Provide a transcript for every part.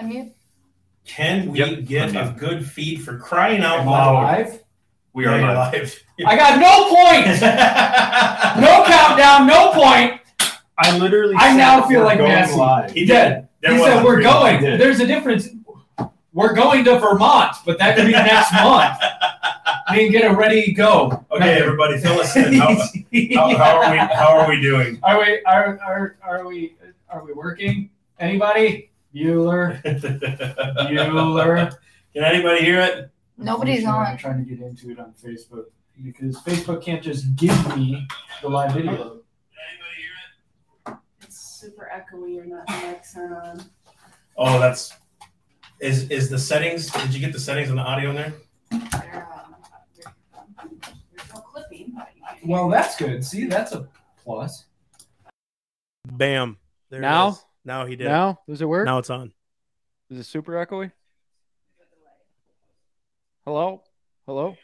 Unmute. Can we Yep, get I'm a good feed for crying out Am I loud? live? We are Yeah, live. live. I got no point. No countdown. No point. I literally. I said now feel we're like going Massey. live. He did. There he was said we're three. going. Did. There's a difference. We're going to Vermont, but that could be next month. I mean, get a ready go. Okay, everybody, fill us in. How, how, how are we? How are we doing? Are we? Are, are, are we? Are we working? Anybody? Bueller. Bueller. Can anybody hear it? Nobody's Unfortunately, I'm on. trying to get into it on Facebook because Facebook can't just give me the live video. Can anybody hear it? It's super echoey and that mics aren't on. Oh, that's. Is is the settings? Did you get the settings on the audio in there? They're, There's no clipping, but you can Well, that's good. See, that's a plus. Bam. There Now? Now he did. Now does it work? Now it's on. Is it super echoey? Hello, hello.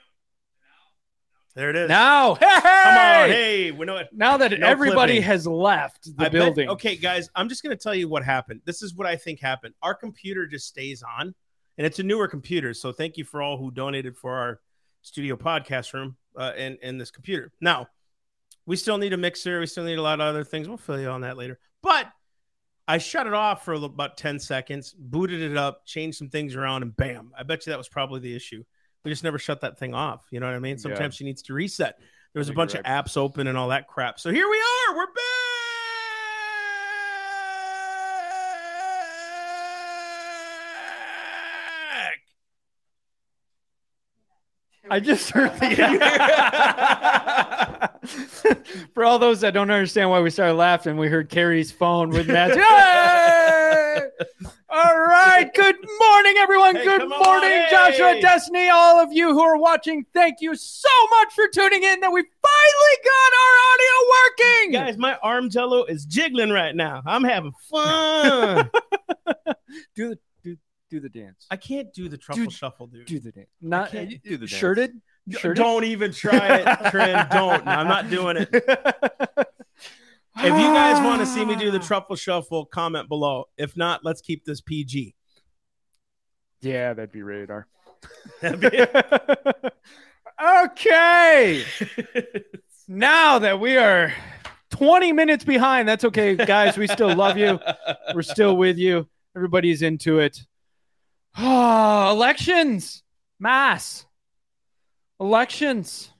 There it is. Now, hey, Come on, hey, we know it. now that No everybody clipping. has left the I bet- building. okay, guys, I'm just going to tell you what happened. This is what I think happened. Our computer just stays on, and it's a newer computer. So thank you for all who donated for our studio podcast room uh, and and this computer. Now, we still need a mixer. We still need a lot of other things. We'll fill you on that later. But I shut it off for about 10 seconds, booted it up, changed some things around, and bam! I bet you that was probably the issue. We just never shut that thing off. You know what I mean? Sometimes she needs to reset. There was a bunch correct. of apps open and all that crap. So here we are. We're back. I just heard the. For all those that don't understand why we started laughing, we heard Carrie's phone with Matt. All right. Good morning, everyone. Hey, Good morning, hey! Joshua Destiny. All of you who are watching, thank you so much for tuning in. That we finally got our audio working. Guys, my arm jello is jiggling right now. I'm having fun. do the do, do the dance. I can't do the truffle Dude, shuffle, dude. Do the dance. Not can't uh, do the dance. shirted. Shirted? Don't even try it, Trent. Don't. I'm not doing it. If you guys want to see me do the truffle shuffle, comment below. If not, let's keep this PG. Yeah, that'd be radar. That'd be- okay. now that we are 20 minutes behind, that's okay, guys. We still love you. We're still with you. Everybody's into it. Ah, elections, mass elections.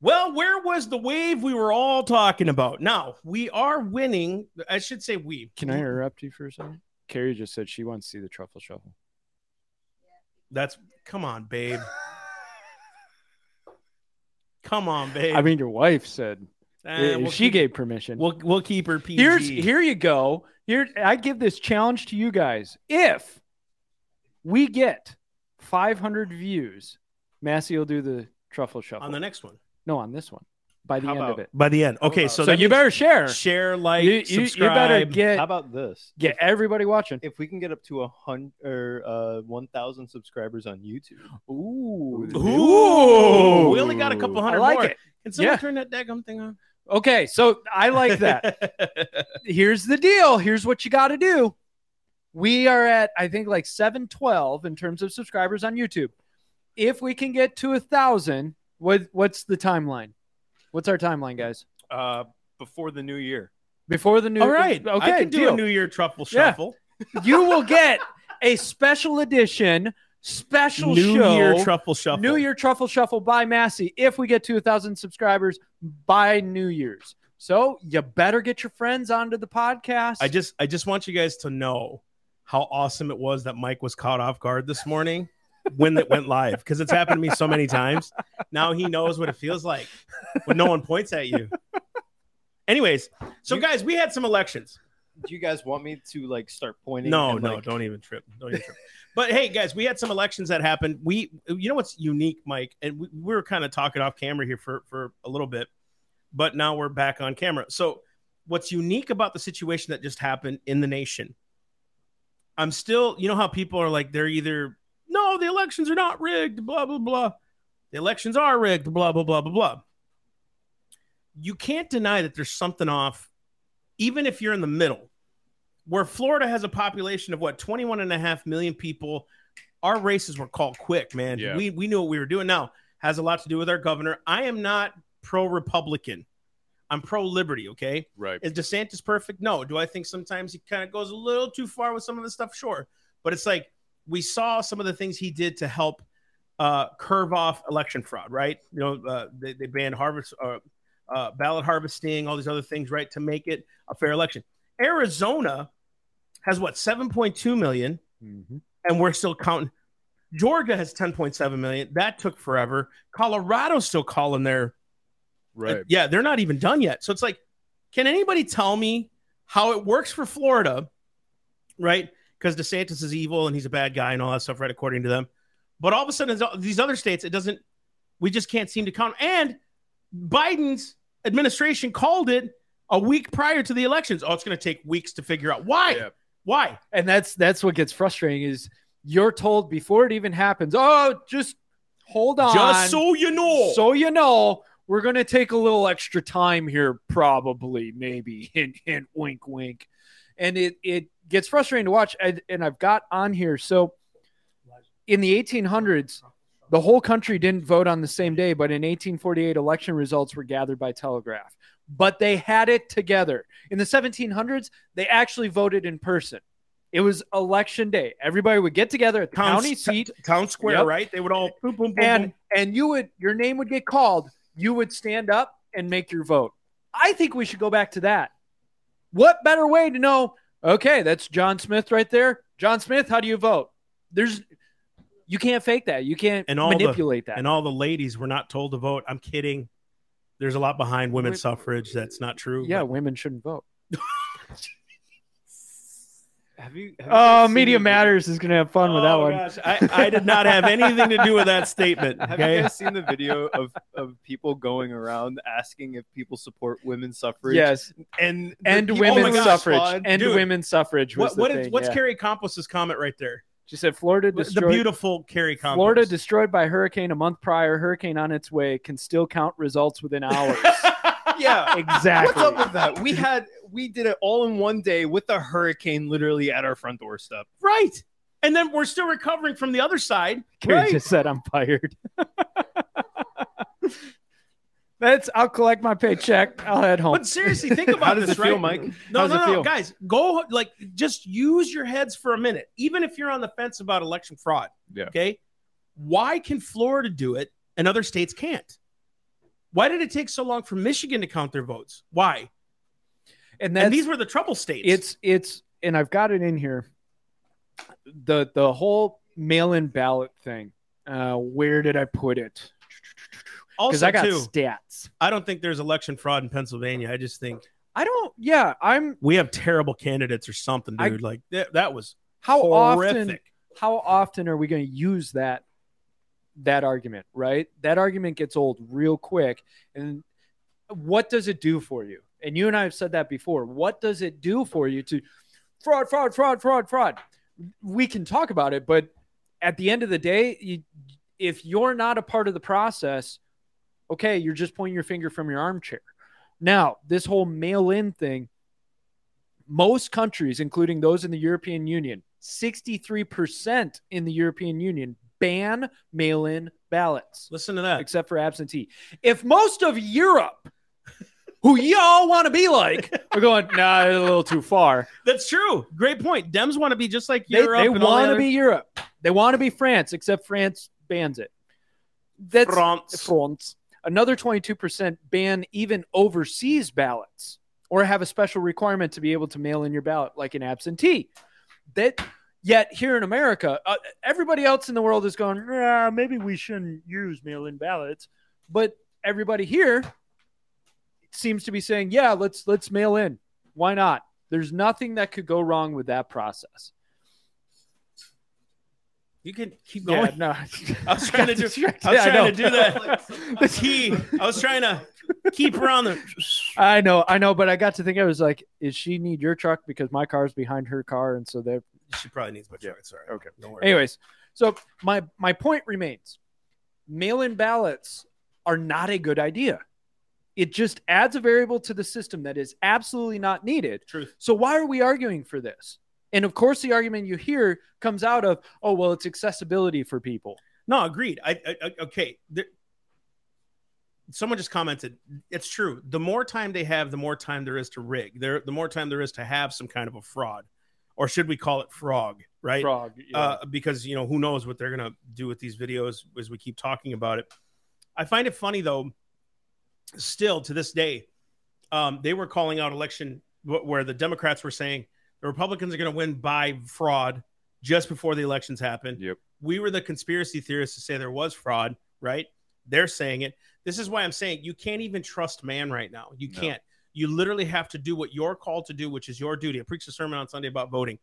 Well, where was the wave we were all talking about? Now, we are winning. I should say we. Can I interrupt you for a second? Carrie just said she wants to see the truffle shuffle. That's come on, babe. come on, babe. I mean, your wife said Eh, uh, we'll she keep- gave permission. We'll we'll keep her PG. Here's here you go. Here I give this challenge to you guys. If we get 500 views, Massey will do the truffle shuffle. on the next one. no, on this one. By the How end of it. By the end. Okay, about- so, So, that you means better share. share, like, you, you, you subscribe. better get How about this? get everybody watching. If we can get up to a hundred or uh, one thousand subscribers on YouTube, Ooh. Ooh, we only got a couple I hundred like more. it. Can someone Yeah. turn that daggum thing on? Okay, so I like that. Here's the deal. Here's what you got to do. We are at I think like 712 in terms of subscribers on YouTube. If we can get to a thousand, what what's the timeline? What's our timeline, guys? uh, before the new year. Before the new All right. Okay, I can do deal. a New Year truffle Yeah. shuffle. you will get a special edition, special New show, Year truffle shuffle. New Year Truffle Shuffle by Massey. If we get to a thousand subscribers by New Year's, so you better get your friends onto the podcast. I just I just want you guys to know how awesome it was that Mike was caught off guard this morning when it went live because it's happened to me so many times. Now he knows what it feels like when no one points at you. Anyways, so You- guys, we had some elections. Do you guys want me to like start pointing? No, and, no, like- don't even trip. Don't even trip. But hey, guys, we had some elections that happened. We, you know, what's unique, Mike, and we, we were kind of talking off camera here for for a little bit, but now we're back on camera. So, what's unique about the situation that just happened in the nation? I'm still, you know, how people are like, they're either no, the elections are not rigged, blah blah blah. The elections are rigged, blah blah blah blah blah. You can't deny that there's something off, even if you're in the middle where Florida has a population of what 21 and a half million people, our races were called quick, man. Yeah. We we knew what we were doing. Now has a lot to do with our governor. I am not pro Republican. I'm pro liberty. Okay. Right. Is DeSantis perfect? No. Do I think sometimes he kind of goes a little too far with some of the stuff? Sure. But it's like we saw some of the things he did to help uh, curve off election fraud, right? You know, uh, they, they banned harvest, uh, uh, ballot harvesting, all these other things, right, to make it a fair election. Arizona has what 7.2 million, Mhm. and we're still counting. Georgia has 10.7 million. That took forever. Colorado's still calling their Right. yeah, they're not even done yet. So it's like, can anybody tell me how it works for Florida, right? Because DeSantis is evil and he's a bad guy and all that stuff, right? According to them. But all of a sudden, these other states, it doesn't, we just can't seem to count. And Biden's administration called it a week prior to the elections. Oh, it's going to take weeks to figure out why. Yeah. Why? and that's that's what gets frustrating is you're told before it even happens oh just hold on Just so you know. so you know we're going to take a little extra time here probably maybe hint hint wink wink and it it gets frustrating to watch and, and i've got on here. So in the 1800s the whole country didn't vote on the same day but in 1848 election results were gathered by telegraph. But they had it together. In the 1700s they actually voted in person. It was election day. Everybody would get together at the Town- county seat. Town square, Yep. right? They would all boom, boom, boom, and boom. and you would your name would get called. You would stand up and make your vote. I think we should go back to that what better way to know okay that's john smith right there john smith how do you vote there's you can't fake that you can't And all the- manipulate that and all the ladies were not told to vote. I'm kidding. There's a lot behind women's Wi- suffrage that's not true. yeah but- women shouldn't vote Have you? have oh guys seen media the- matters is gonna have fun with that oh, one. gosh. I, I did not have anything to do with that statement. Have you guys seen the video of, of people going around asking if people support women's suffrage? yes and the and people women's gosh, suffrage respond- and Dude, women's suffrage was What, what the is, thing, what's yeah. Carrie Campos' comment right there? she said florida The beautiful Carrie Campos. Florida destroyed by hurricane a month prior. Hurricane on its way can still count results within hours. yeah. exactly. What's up with that? We had we did it all in one day with a hurricane literally at our front doorstep. right. And then we're still recovering from the other side. Carrie Right. just said I'm fired. That's. I'll collect my paycheck. I'll head home. But seriously, think about How does this, it feel, right? Mike? No, How does no, no, feel? guys, go like just use your heads for a minute, even if you're on the fence about election fraud. Yeah. Okay. Why can Florida do it and other states can't? Why did it take so long for Michigan to count their votes? Why? And and these were the trouble states. it's it's and I've got it in here. The the whole mail-in ballot thing. Uh, where did I put it? Also I got too. stats. I don't think there's election fraud in Pennsylvania. I just think I don't. Yeah, I'm. we have terrible candidates or something, I- dude. like that, that was How often? horrific. how often are we going to use that that argument right that argument gets old real quick and what does it do for you and you and i have said that before what does it do for you to fraud fraud fraud fraud fraud we can talk about it but at the end of the day you, if you're not a part of the process okay you're just pointing your finger from your armchair now this whole mail-in thing most countries including those in the european union 63% in the European Union ban mail in ballots, Listen to that. except for absentee. If most of Europe, who y'all want to be like, are going, nah, a little too far. That's true. Great point. Dems want to be just like They, Europe. they and all the want to other- be Europe. They want to be France, except France bans it. That's France. France. Another 22% ban even overseas ballots or have a special requirement to be able to mail in your ballot like an absentee. That yet here in America, uh, everybody else in the world is going, "Ah, maybe we shouldn't use mail in ballots. But everybody here seems to be saying, yeah, let's let's mail in. Why not? There's nothing that could go wrong with that process. You can keep going. Yeah, no. I was trying to do. I was Distracted. I trying to do that. The key. I was trying to keep her on the. I know, I know, but I got to think I was like, is she need your truck because my car is behind her car, and so they're She probably needs my truck. Sorry. Okay. Don't worry. anyways. So my my point remains: mail-in ballots are not a good idea. It just adds a variable to the system that is absolutely not needed. Truth. So why are we arguing for this? And of course, the argument you hear comes out of, oh, well, it's accessibility for people. No, agreed. I, I okay. There, someone just commented. It's true. The more time they have, the more time there is to rig. There, the more time there is to have some kind of a fraud, or should we call it frog? Right. Frog. yeah. uh, because you know who knows what they're gonna do with these videos as we keep talking about it. I find it funny though. Still to this day, um, they were calling out election wh- where the Democrats were saying the Republicans are going to win by fraud just before the elections happen. Yep. We were the conspiracy theorists to say there was fraud, right? They're saying it. This is why I'm saying you can't even trust man right now. You No. can't. You literally have to do what you're called to do, which is your duty. I preached a sermon on Sunday about voting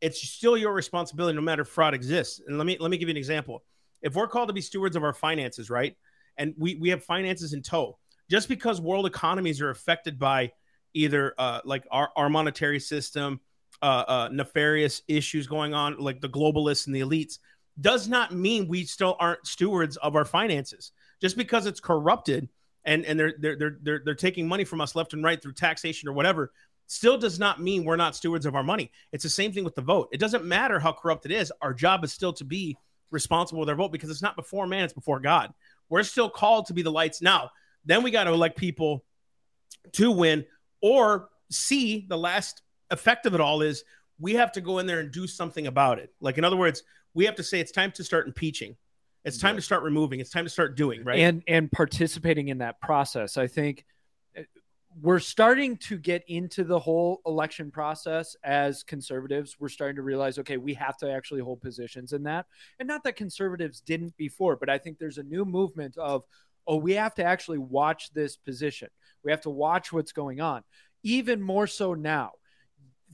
it's still your responsibility no matter if fraud exists and let me let me give you an example if we're called to be stewards of our finances right and we we have finances in tow just because world economies are affected by either uh like our, our monetary system uh, uh nefarious issues going on like the globalists and the elites does not mean we still aren't stewards of our finances just because it's corrupted and and they're they're they're they're, they're taking money from us left and right through taxation or whatever still does not mean we're not stewards of our money. It's the same thing with the vote. It doesn't matter how corrupt it is. Our job is still to be responsible with our vote because it's not before man, it's before God. We're still called to be the lights. Now, then we got to elect people to win or see the last effect of it all is we have to go in there and do something about it. Like, in other words, we have to say it's time to start impeaching. It's time to start removing. It's time to start doing, right? and and participating in that process. I think uh, we're starting to get into the whole election process as conservatives. We're starting to realize, okay, we have to actually hold positions in that, and not that conservatives didn't before, but I think there's a new movement of, oh, we have to actually watch this position. We have to watch what's going on, even more so now.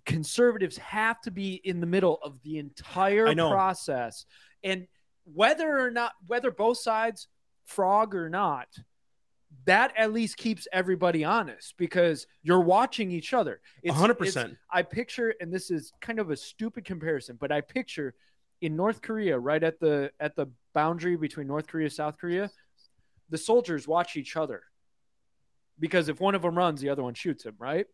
Conservatives have to be in the middle of the entire process, and whether or not whether both sides frog or not that at least keeps everybody honest because you're watching each other It's- hundred it's- percent. i picture and this is kind of a stupid comparison but i picture in north korea right at the at the boundary between north korea south korea the soldiers watch each other because if one of them runs the other one shoots him right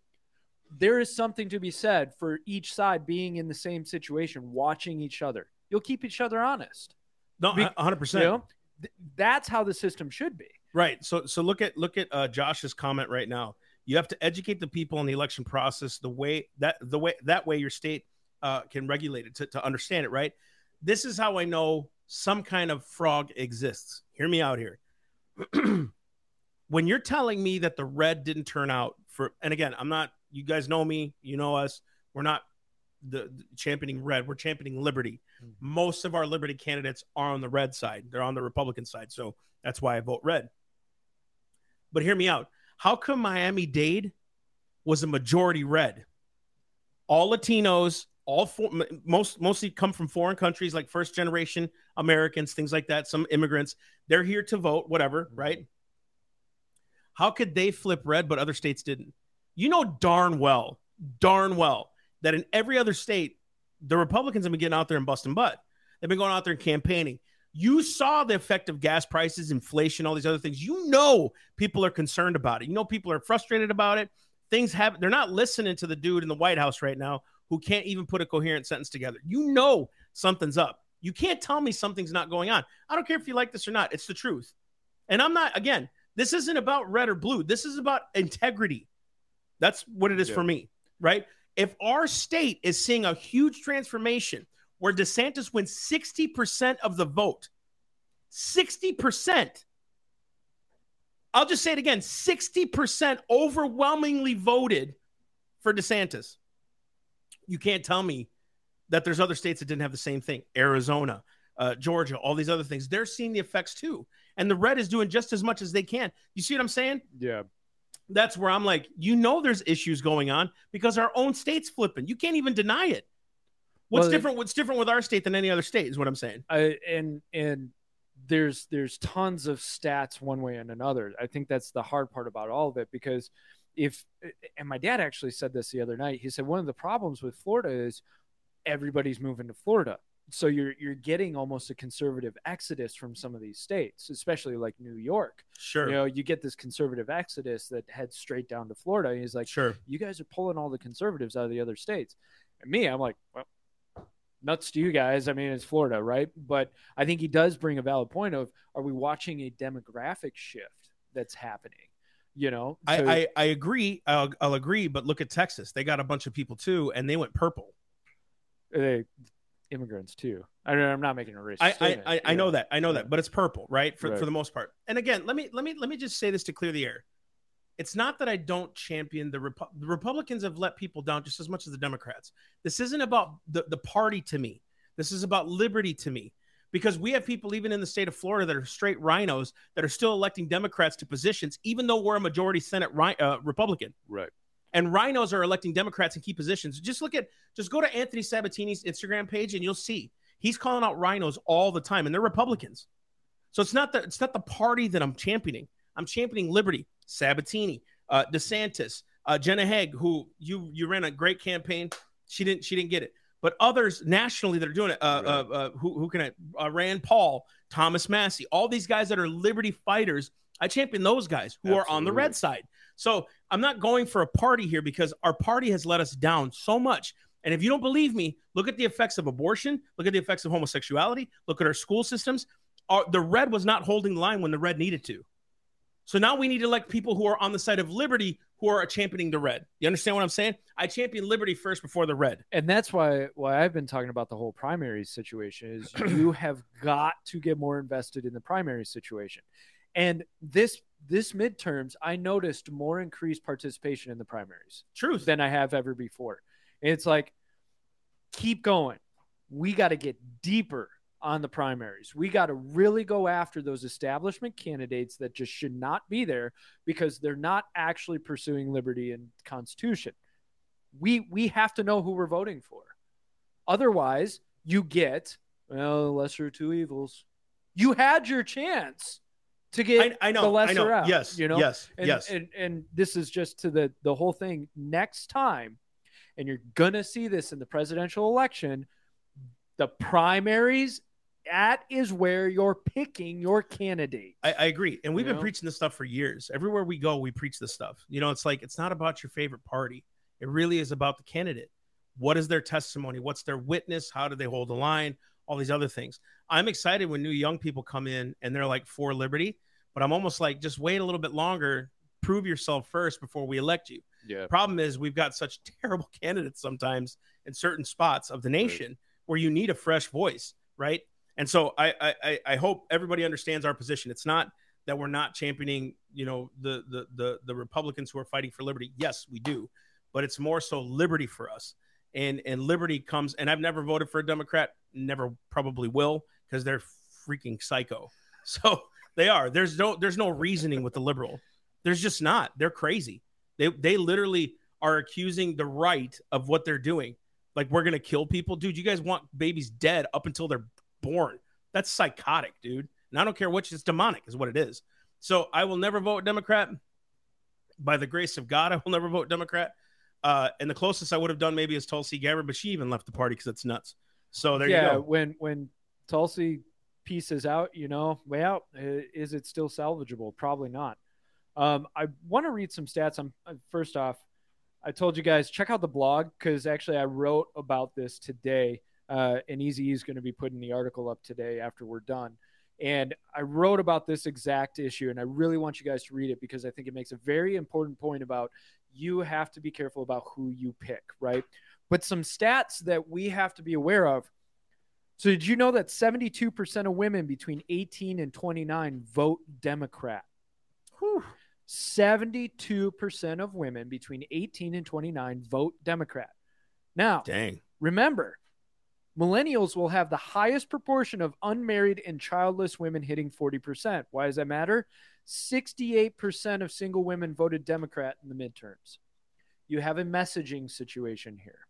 there is something to be said for each side being in the same situation watching each other you'll keep each other honest No, hundred you percent. know Th- that's how the system should be Right. So so look at look at uh, Josh's comment right now. You have to educate the people in the election process the way that the way that way your state uh, can regulate it to, to understand it. Right. This is how I know some kind of frog exists. Hear me out here. when you're telling me that the red didn't turn out for, and again, I'm not. You guys know me. You know us. We're not the, the championing red. We're championing liberty. Hmm. Most of our liberty candidates are on the red side. They're on the Republican side. So that's why I vote red. But hear me out. How come Miami Dade was a majority red? All Latinos, all for, most mostly come from foreign countries like first generation Americans, things like that. Some immigrants, they're here to vote, whatever, mm-hmm. right? How could they flip red but other states didn't? You know darn well, darn well that in every other state, the Republicans have been getting out there and busting butt. They've been going out there and campaigning. You saw the effect of gas prices, inflation, all these other things. You know people are concerned about it. You know people are frustrated about it. Things have they're not listening to the dude in the White House right now who can't even put a coherent sentence together. You know something's up. You can't tell me something's not going on. I don't care if you like this or not. It's the truth. And I'm not again, this isn't about red or blue. This is about integrity. That's what it is Yeah. for me, right? If our state is seeing a huge transformation where DeSantis wins 60% of the vote, 60%. I'll just say it again 60% overwhelmingly voted for DeSantis. You can't tell me that there's other states that didn't have the same thing. Arizona, uh, Georgia, all these other things. They're seeing the effects too. And the red is doing just as much as they can. You see what I'm saying? yeah That's where I'm like, you know, there's issues going on because our own state's flipping. You can't even deny it. What's Well, different? What's different with our state than any other state is what I'm saying. I, and and there's there's tons of stats one way and another. I think that's the hard part about all of it because if and my dad actually said this the other night. He said one of the problems with Florida is everybody's moving to Florida. so you're you're getting almost a conservative exodus from some of these states, especially like New York. Sure. You know, you get this conservative exodus that heads straight down to Florida. And he's like, sure. you guys are pulling all the conservatives out of the other states. And me, I'm like, well, nuts to you guys. I mean, it's Florida, right? But I think he does bring a valid point of are we watching a demographic shift that's happening? You know, I, to- I, I agree. I'll, I'll agree. But look at Texas. They got a bunch of people too, and they went purple. uh, immigrants too. I don't, I'm not making a racist. I, I, statement, I, I know that. I know that. But it's purple, right? For, Right. for the most part. And again, let me let me let me just say this to clear the air. It's not that I don't champion the, Repu- the Republicans have let people down just as much as the Democrats. This isn't about the, the party to me. This is about liberty to me. Because we have people even in the state of Florida that are straight rhinos that are still electing Democrats to positions, even though we're a majority Senate ri- uh, Republican. Right. And rhinos are electing Democrats in key positions. Just look at, just go to Anthony Sabatini's Instagram page and you'll see he's calling out rhinos all the time, and they're Republicans. So it's not the it's not the party that I'm championing. I'm championing liberty. Sabatini, uh, DeSantis, uh, Jenna Haig, who you you ran a great campaign. She didn't she didn't get it, but others nationally that are doing it. Uh, uh, uh, who who can I? Uh, Rand Paul, Thomas Massie, all these guys that are liberty fighters. I champion those guys who are on the red side. So I'm not going for a party here because our party has let us down so much. And if you don't believe me, look at the effects of abortion, look at the effects of homosexuality, look at our school systems. Our, the red was not holding the line when the red needed to. So now we need to elect people who are on the side of liberty who are championing the red. You understand what I'm saying? I champion liberty first before the red. and that's why why I've been talking about the whole primary situation is you have got to get more invested in the primary situation. And this this midterms, I noticed more increased participation in the primaries Truth. than I have ever before. And it's like, keep going. We got to get deeper on the primaries. We got to really go after those establishment candidates that just should not be there because they're not actually pursuing liberty and constitution. We we have to know who we're voting for. Otherwise, you get well, lesser of two evils. You had your chance to get I, I know. the lesser I know. out. Yes. you know, Yes. and, yes. and and this is just to the the whole thing. Next time, and you're gonna see this in the presidential election, the primaries. That is where you're picking your candidate. I, I agree. And we've You been know? preaching this stuff for years. Everywhere we go, we preach this stuff. You know, it's like it's not about your favorite party. It really is about the candidate. What is their testimony? What's their witness? How do they hold the line? All these other things. I'm excited when new young people come in and they're like for liberty, but I'm almost like just wait a little bit longer, prove yourself first before we elect you. Yeah. Problem is we've got such terrible candidates sometimes in certain spots of the nation where you need a fresh voice, right? And so I, I I- hope everybody understands our position. It's not that we're not championing, you know, the the the the Republicans who are fighting for liberty. Yes, we do, but it's more so liberty for us. And and liberty comes. And I've never voted for a Democrat. Never probably will because they're freaking psycho. So they are. There's no there's no reasoning with the liberal. There's just not. They're crazy. They they literally are accusing the right of what they're doing. Like we're gonna kill people, dude. You guys want babies dead up until they're born. That's psychotic, dude. And I don't care which it's demonic, is what it is. So I will never vote Democrat. By the grace of God, I will never vote Democrat. Uh, and the closest I would have done maybe is Tulsi Gabbard, but she even left the party because it's nuts. So there yeah, you go. when when Tulsi pieces out, you know, way out, is it still salvageable? Probably not. Um, I want to read some stats. I'm uh, first off, I told you guys check out the blog because actually I wrote about this today. Uh, and Easy is going to be putting the article up today after we're done. And I wrote about this exact issue, and I really want you guys to read it because I think it makes a very important point about you have to be careful about who you pick, right? But some stats that we have to be aware of. So, did you know that 72% of women between 18 and 29 vote Democrat? Whew. 72% of women between 18 and 29 vote Democrat. Now, Dang. remember, millennials will have the highest proportion of unmarried and childless women hitting 40%. Why does that matter? 68% of single women voted Democrat in the midterms. You have a messaging situation here.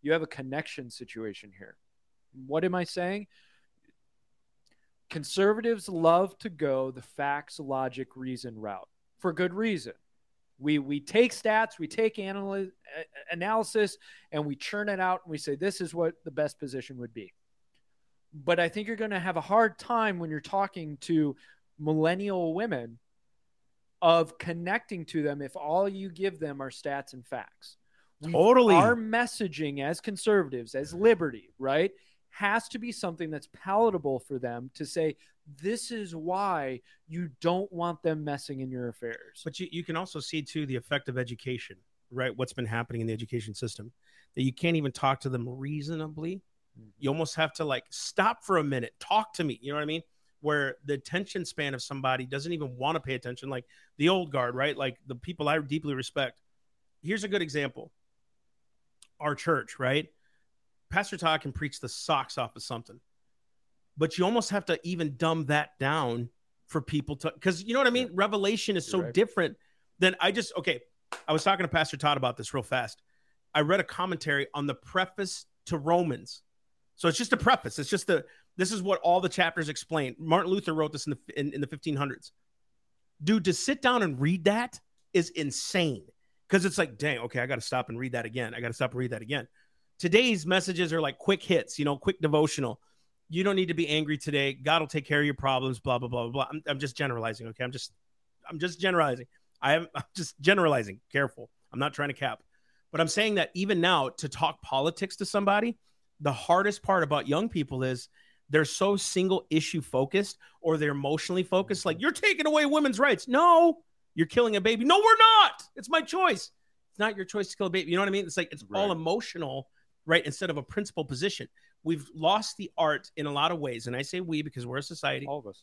You have a connection situation here. What am I saying? Conservatives love to go the facts, logic, reason route for good reason. We we take stats, we take analy- analysis, and we churn it out, and we say this is what the best position would be. but I think you're going to have a hard time when you're talking to millennial women of connecting to them if all you give them are stats and facts. Totally. Our messaging as conservatives, as liberty, right, has to be something that's palatable for them to say, this is why you don't want them messing in your affairs. But you, you can also see too the effect of education, right? What's been happening in the education system that you can't even talk to them reasonably. Mm-hmm. You almost have to like stop for a minute, talk to me. You know what I mean? Where the attention span of somebody doesn't even want to pay attention, like the old guard, right? Like the people I deeply respect. Here's a good example. Our church, right? Pastor Todd can preach the socks off of something, but you almost have to even dumb that down for people to, because you know what I mean? Revelation is so right. different than I just, okay. I was talking to Pastor Todd about this real fast. I read a commentary on the preface to Romans. So it's just a preface. It's just the this is what all the chapters explain. Martin Luther wrote this in the in, in the 1500s. Dude, to sit down and read that is insane because it's like, dang, okay, I got to stop and read that again. I got to stop and read that again. Today's messages are like quick hits, you know, quick devotional. You don't need to be angry today. God will take care of your problems. Blah blah blah blah. blah. I'm, I'm just generalizing. Okay, I'm just I'm just generalizing. I am I'm just generalizing. Careful. I'm not trying to cap. But I'm saying that even now to talk politics to somebody, the hardest part about young people is they're so single issue focused or they're emotionally focused. Like, you're taking away women's rights. No, you're killing a baby. No, we're not. It's my choice. It's not your choice to kill a baby. You know what I mean? It's like it's all emotional, right? Instead of a principal position. We've lost the art in a lot of ways. And I say we because we're a society. All of us.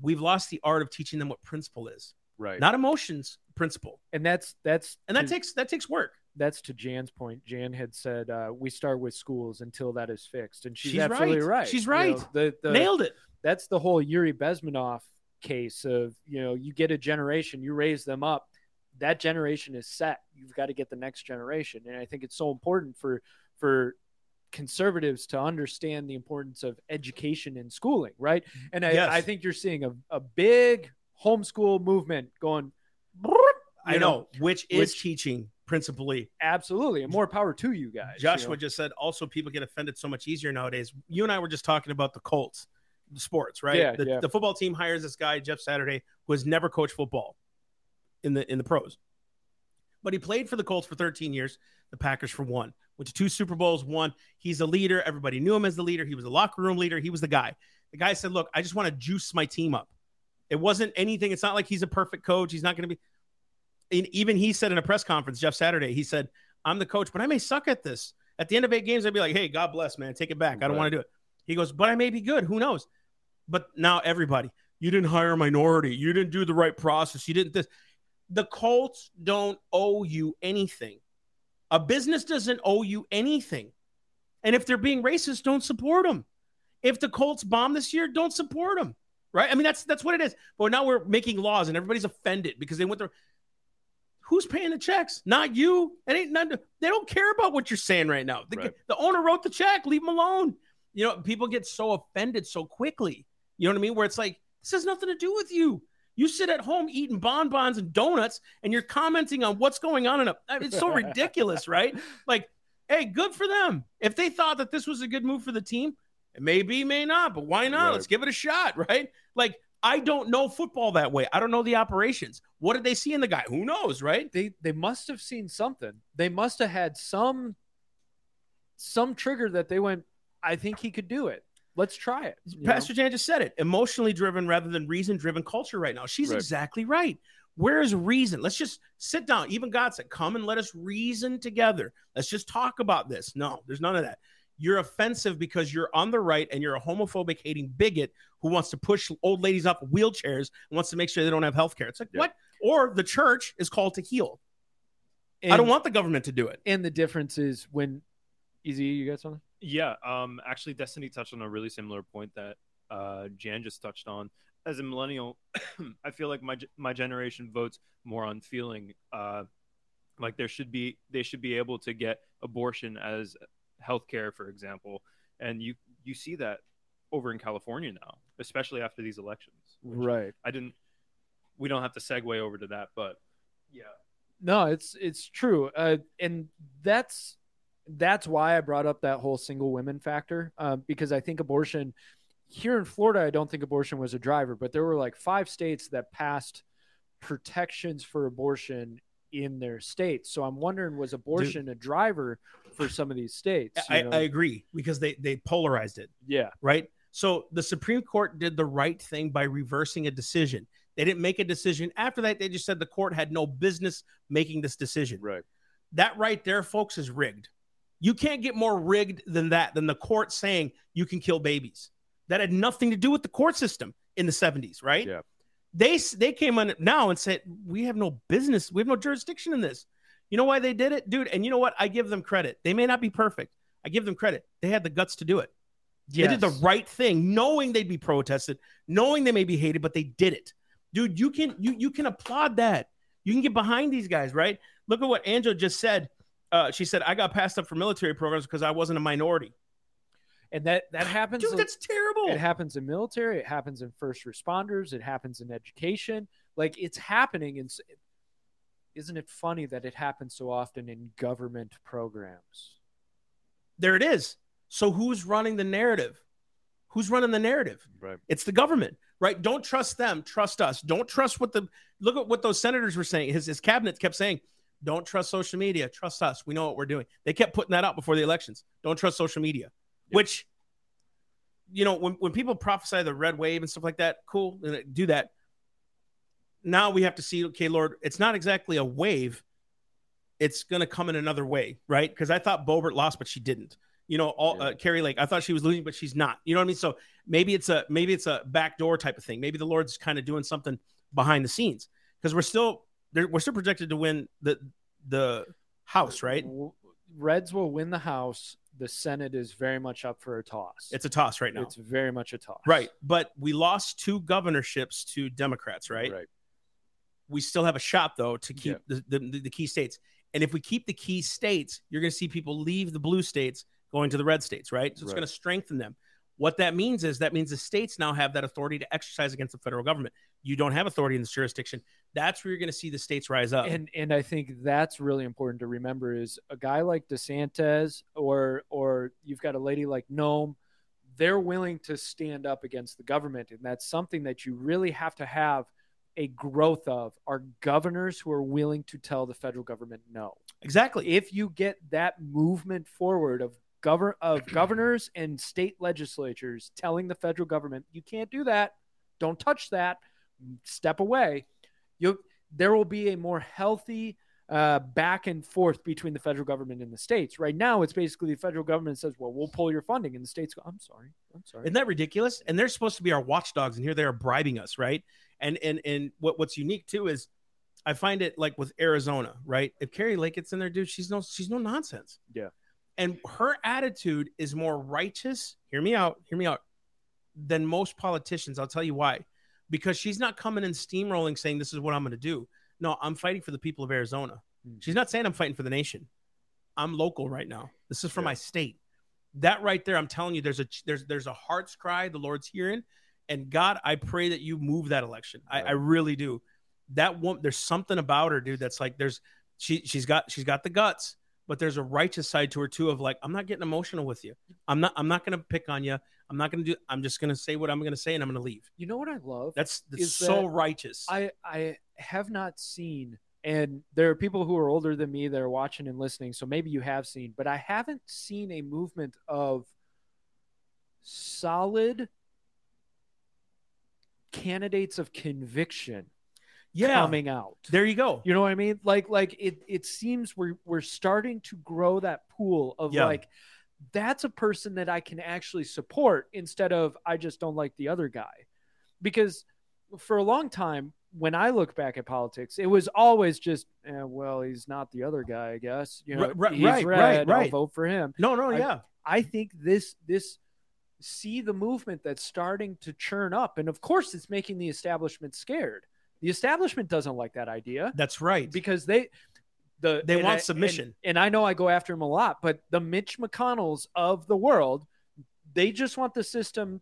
We've lost the art of teaching them what principle is, Right. not emotions, principle. and that's that's And that to- takes that takes work. that's to Jan's point. Jan had said uh, we start with schools until that is fixed, and she's, She's absolutely right. right. She's You know, right. the, the, Nailed it. That's the whole Yuri Bezmenov case of you know you get a generation, you raise them up, that generation is set. You've got to get the next generation, and I think it's so important for for conservatives to understand the importance of education and schooling, right? Mm-hmm. And I, Yes. I think you're seeing a, a big homeschool movement going. I you know, which is which- teaching principally. Absolutely, and more power to you guys. you Joshua know? just said also people get offended so much easier nowadays. You and I were just talking about the Colts, the sports, right? Yeah, the, yeah. the football team hires this guy, Jeff Saturday, who has never coached football in the in the pros. But he played for the Colts for 13 years, the Packers for one. Went to two Super Bowls, one. He's a leader. Everybody knew him as the leader. He was a locker room leader. He was the guy. The guy said, Look, I just want to juice my team up. It wasn't anything. It's not like he's a perfect coach. He's not going to be. And even he said in a press conference, Jeff Saturday, he said, I'm the coach, but I may suck at this. At the end of eight games, I'd be like, hey, God bless, man. Take it back. I don't Right. want to do it. He goes, but I may be good. Who knows? But now everybody, you didn't hire a minority. You didn't do the right process. You didn't this. The Colts don't owe you anything. A business doesn't owe you anything. And if they're being racist, don't support them. If the Colts bomb this year, don't support them. Right? I mean, that's that's what it is. But now we're making laws and everybody's offended because they went through. Who's paying the checks? Not you. It ain't none. They don't care about what you're saying right now. The, Right. the owner wrote the check. Leave them alone. You know, people get so offended so quickly. You know what I mean? Where it's like, this has nothing to do with you. You sit at home eating bonbons and donuts, and you're commenting on what's going on in a. It's so ridiculous, right? Like, hey, good for them. If they thought that this was a good move for the team, it may be, may not, but why not? Right. Let's give it a shot, right? Like, I don't know football that way. I don't know the operations. What did they see in the guy? Who knows, right? they they must have seen something. They must have had some some trigger that they went. I think he could do it. Let's try it. you know? Pastor Jan just said it. Emotionally driven rather than reason driven culture right now. She's Right. exactly right. Where is reason? Let's just sit down. Even God said, come and let us reason together. Let's just talk about this. No, there's none of that. You're offensive because you're on the right and you're a homophobic hating bigot who wants to push old ladies off wheelchairs and wants to make sure they don't have health care. It's like, Yeah. what? Or the church is called to heal. I don't want the government to do it. And the difference is when Easy, you got something? Yeah, um, actually, Destiny touched on a really similar point that uh, Jan just touched on. As a millennial, I feel like my my generation votes more on feeling. Uh, like there should be they should be able to get abortion as healthcare, for example, and you you see that over in California now, especially after these elections. Right. I didn't. We don't have to segue over to that, but yeah, No, it's it's true, uh, and that's that's why I brought up that whole single women factor um, because I think abortion here in Florida, I don't think abortion was a driver, but there were like five states that passed protections for abortion in their states. So I'm wondering, was abortion a driver for some of these states? I. I agree because they they polarized it. yeah, right? So the Supreme Court did the right thing by reversing a decision. They didn't make a decision after that. They just said the court had no business making this decision. right. That right there, folks, is rigged. You can't get more rigged than that, than the court saying you can kill babies. That had nothing to do with the court system in the 70s, right? Yeah. They they came on now and said, We have no business, we have no jurisdiction in this. You know why they did it, dude? And you know what? I give them credit. They may not be perfect. I give them credit. They had the guts to do it. They did the right thing, knowing they'd be protested, knowing they may be hated, but they did it. Dude, you can you you can applaud that. You can get behind these guys, right? Look at what Angel just said. Uh, she said, "I got passed up for military programs because I wasn't a minority." and that that happens. Dude, a- that's terrible. It happens in military. It happens in first responders. It happens in education. Like it's happening. And isn't it funny that it happens so often in government programs? there it is. So who's running the narrative? Who's running the narrative? Right. It's the government, right? Don't trust them. Trust us. Don't trust what the look at what those senators were saying. His his cabinet kept saying, "Don't trust social media. Trust us. We know what we're doing." They kept putting that out before the elections. Don't trust social media, which, you know, when when people prophesy the red wave and stuff like that, cool, do that. Now we have to see. Okay, Lord, it's not exactly a wave. It's going to come in another way, right? Because I thought Boebert lost, but she didn't you know, all Yeah. uh, Kari Lake. I thought she was losing, but she's not. You know what I mean? So maybe it's a maybe it's a backdoor type of thing. Maybe the Lord's kind of doing something behind the scenes because we're still they're- we're still projected to win the the House, right? Reds will win the House. The Senate is very much up for a toss. It's a toss right now, It's very much a toss. right? But we lost two governorships to Democrats, right? Right. We still have a shot though to keep Yeah. the, the the key states. And if we keep the key states, you're going to see people leave the blue states going to the red states, right? So it's Right. going to strengthen them. What that means is that means the states now have that authority to exercise against the federal government. You don't have authority in this jurisdiction. That's where you're going to see the states rise up. and and I think that's really important to remember is a guy like DeSantis or or you've got a lady like Noem, they're willing to stand up against the government, and that's something that you really have to have a growth of are governors who are willing to tell the federal government no. exactly. If you get that movement forward of govern of governors and state legislatures telling the federal government you can't do that, don't touch that, step away, you there will be a more healthy uh, back and forth between the federal government and the states. Right now, it's basically the federal government says, "Well, we'll pull your funding," and the states go, "I'm sorry, I'm sorry." Isn't that ridiculous? And they're supposed to be our watchdogs, and here they are bribing us, right? And and and what what's unique too is I find it like with Arizona, right? If Kari Lake gets in there, dude, she's no she's no nonsense. Yeah. And her attitude is more righteous. Hear me out. Hear me out. Than most politicians. I'll tell you why. Because she's not coming and steamrolling saying this is what I'm going to do. No, I'm fighting for the people of Arizona. Hmm. She's not saying I'm fighting for the nation. I'm local right now. This is for Yeah. my state. That right there, I'm telling you, there's a there's there's a heart's cry the Lord's hearing, and God, I pray that you move that election. I, I really do. That woman, there's something about her, dude. That's like there's she she's got she's got the guts, but there's a righteous side to her too. Of like, I'm not getting emotional with you. I'm not I'm not gonna pick on you. I'm not gonna do. I'm just gonna say what I'm gonna say, and I'm gonna leave. you know what I love? That's, that's so that righteous. I I have not seen, and there are people who are older than me that are watching and listening, so maybe you have seen, but I haven't seen a movement of solid candidates of conviction yeah, coming out. there you go. You know what I mean? Like like it it seems we're we're starting to grow that pool of Yeah. like that's a person that I can actually support instead of I just don't like the other guy. Because for a long time when I look back at politics, it was always just eh, well, he's not the other guy, I guess. You know, Right, right, he's right, red, right, I'll vote for him. No, no, I- yeah. I think this this see the movement that's starting to churn up and of course it's making the establishment scared. The establishment doesn't like that idea That's right. because they the They want I- submission. And, and I know I go after him a lot, but the Mitch McConnells of the world, they just want the system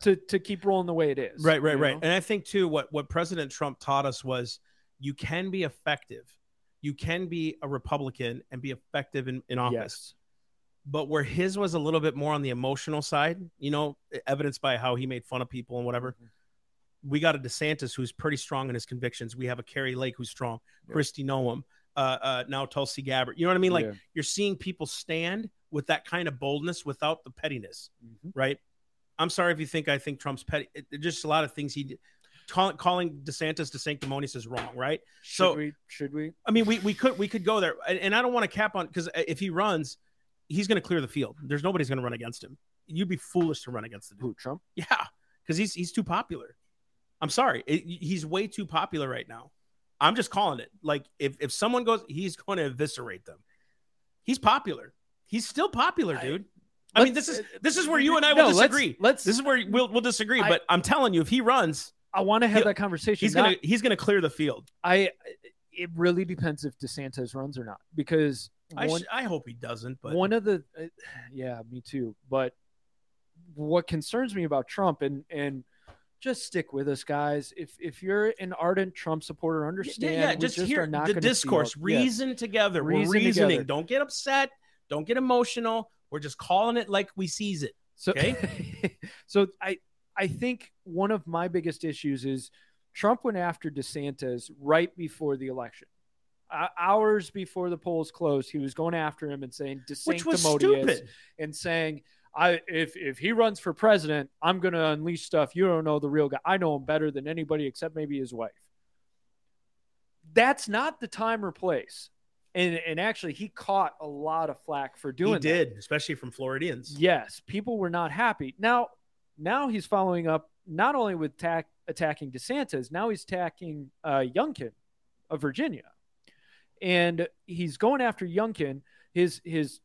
to to keep rolling the way it is. Right, right, right. know? And I think too, what what President Trump taught us was you can be effective. You can be a Republican and be effective in, in office. Yes. but where his was a little bit more on the emotional side, you know, evidenced by how he made fun of people and whatever. Mm-hmm. We got a DeSantis who's pretty strong in his convictions. We have a Kari Lake who's strong, Yeah. Kristi Noem, uh, uh, now Tulsi Gabbard. You know what I mean? Like Yeah. you're seeing people stand with that kind of boldness without the pettiness, Mhm. right? I'm sorry if you think I think Trump's petty. It, it- just a lot of things he did. Call, calling DeSantis to sanctimonious is wrong, right? Should So- we? Should we? I mean, we we could we could go there, and, and I don't want to cap on because if he runs, he's going to clear the field. There's nobody's going to run against him. You'd be foolish to run against the dude. Who? Trump? Yeah, because he's he's too popular. I'm sorry, It- he's way too popular right now. I'm just calling it. Like if if someone goes, he's going to eviscerate them. He's popular. He's still popular, dude. I, mean, this is this is where you and I No, will let's- disagree. Let's. This is where we'll we'll disagree. I- but I'm telling you, if he runs, I want to have that conversation. he's not- gonna he's gonna clear the field. I. It really depends if DeSantis runs or not, because I one, sh- I hope he doesn't. But one of the, uh, yeah, me too. But what concerns me about Trump and and just stick with us, guys. If if you're an ardent Trump supporter, understand. yeah, we just, just hear are not the discourse. Reason together. We're reasoning. together. Don't get upset. Don't get emotional. We're just calling it like we sees it. So, Okay. so I I think one of my biggest issues is Trump went after DeSantis right before the election. Uh, hours before the polls closed, he was going after him and saying Which was stupid. and saying, "I if if he runs for president, I'm going to unleash stuff you don't know the real guy. I know him better than anybody except maybe his wife." That's not the time or place. And and actually, he caught a lot of flack for doing He that. did, especially from Floridians. Yes, people were not happy. Now, now he's following up not only with tack, attacking DeSantis, now he's attacking uh, Youngkin of Virginia, and he's going after Youngkin. His his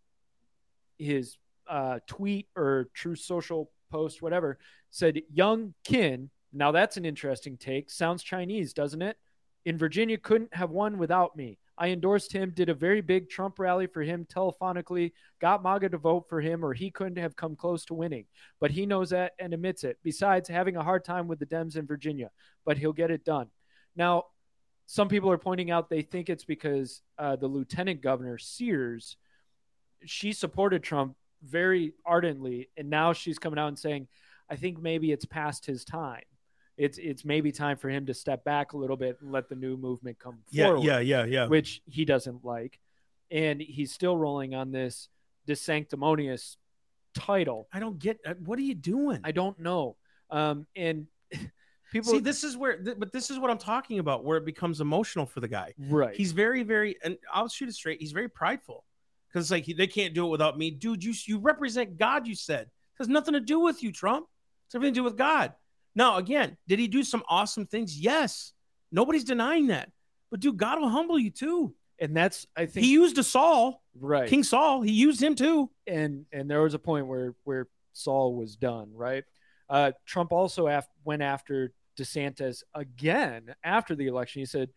his uh, tweet or Truth Social post, whatever, said Young Kin. Now that's an interesting take. Sounds Chinese, doesn't it? In Virginia, couldn't have won without me. I endorsed him, did a very big Trump rally for him telephonically, got MAGA to vote for him, or he couldn't have come close to winning. But he knows that and admits it. Besides, having a hard time with the Dems in Virginia, but he'll get it done. Now, some people are pointing out they think it's because uh, the lieutenant governor, Sears, she supported Trump very ardently. And now she's coming out and saying, I think maybe it's past his time. It's, it's maybe time for him to step back a little bit and let the new movement come Yeah, forward yeah, yeah, yeah. which he doesn't like. And he's still rolling on this sanctimonious title. I don't get. uh, What are you doing? I don't know. Um, and people See, this is where, th- but this is what I'm talking about, where it becomes emotional for the guy. right. He's very, very, and I'll shoot it straight. He's very prideful because like they can't do it without me, dude. You you represent God. You said it has nothing to do with you, Trump. It's everything to do with God. Now, again, did he do some awesome things? Yes, nobody's denying that. But dude, God will humble you too. and that's I think He used a Saul, right. King Saul. He used him too. and and there was a point where where Saul was done, right? Uh, Trump also af- went after DeSantis again after the election. He said,